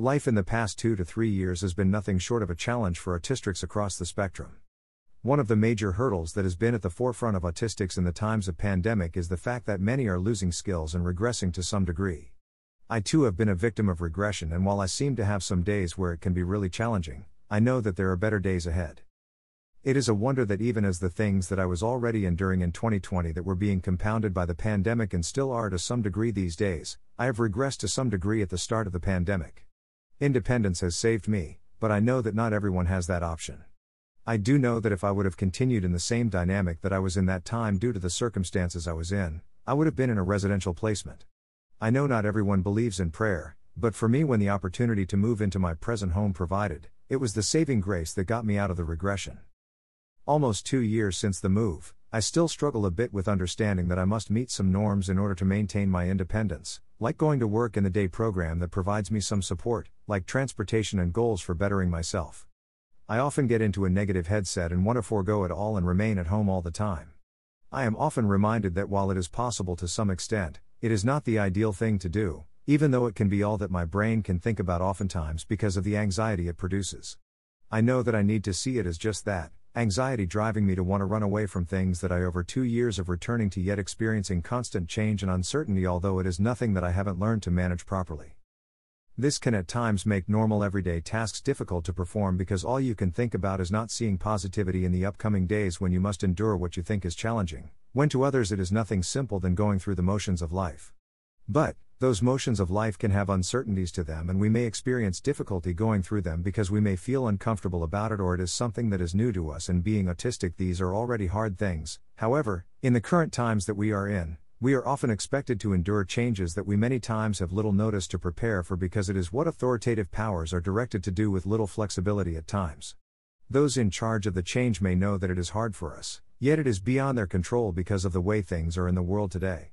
Life in the past two to three years has been nothing short of a challenge for autistics across the spectrum. One of the major hurdles that has been at the forefront of autistics in the times of pandemic is the fact that many are losing skills and regressing to some degree. I too have been a victim of regression, and while I seem to have some days where it can be really challenging, I know that there are better days ahead. It is a wonder that even as the things that I was already enduring in 2020 that were being compounded by the pandemic and still are to some degree these days, I have regressed to some degree at the start of the pandemic. Independence has saved me, but I know that not everyone has that option. I do know that if I would have continued in the same dynamic that I was in that time due to the circumstances I was in, I would have been in a residential placement. I know not everyone believes in prayer, but for me, when the opportunity to move into my present home provided, it was the saving grace that got me out of the regression. Almost two years since the move, I still struggle a bit with understanding that I must meet some norms in order to maintain my independence, like going to work in the day program that provides me some support, like transportation and goals for bettering myself. I often get into a negative headset and want to forego it all and remain at home all the time. I am often reminded that while it is possible to some extent, it is not the ideal thing to do, even though it can be all that my brain can think about oftentimes because of the anxiety it produces. I know that I need to see it as just that anxiety driving me to want to run away from things that I over two years of returning to yet experiencing constant change and uncertainty, although it is nothing that I haven't learned to manage properly. This can at times make normal everyday tasks difficult to perform because all you can think about is not seeing positivity in the upcoming days when you must endure what you think is challenging, when to others it is nothing simple than going through the motions of life. But, those motions of life can have uncertainties to them, and we may experience difficulty going through them because we may feel uncomfortable about it or it is something that is new to us. And being autistic, these are already hard things. However, in the current times that we are in, we are often expected to endure changes that we many times have little notice to prepare for because it is what authoritative powers are directed to do with little flexibility at times. Those in charge of the change may know that it is hard for us, yet it is beyond their control because of the way things are in the world today.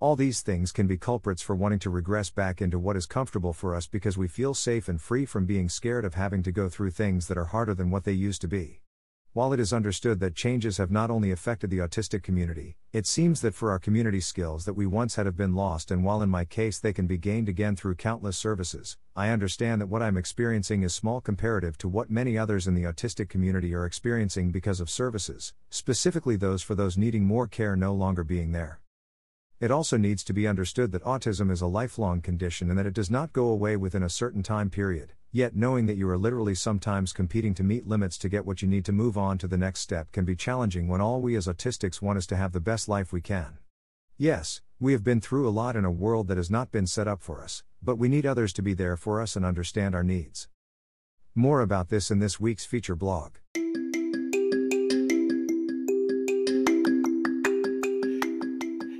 All these things can be culprits for wanting to regress back into what is comfortable for us because we feel safe and free from being scared of having to go through things that are harder than what they used to be. While it is understood that changes have not only affected the autistic community, it seems that for our community skills that we once had have been lost, and while in my case they can be gained again through countless services, I understand that what I'm experiencing is small comparative to what many others in the autistic community are experiencing because of services, specifically those for those needing more care no longer being there. It also needs to be understood that autism is a lifelong condition and that it does not go away within a certain time period. Yet, knowing that you are literally sometimes competing to meet limits to get what you need to move on to the next step can be challenging when all we as autistics want is to have the best life we can. Yes, we have been through a lot in a world that has not been set up for us, but we need others to be there for us and understand our needs. More about this in this week's feature blog.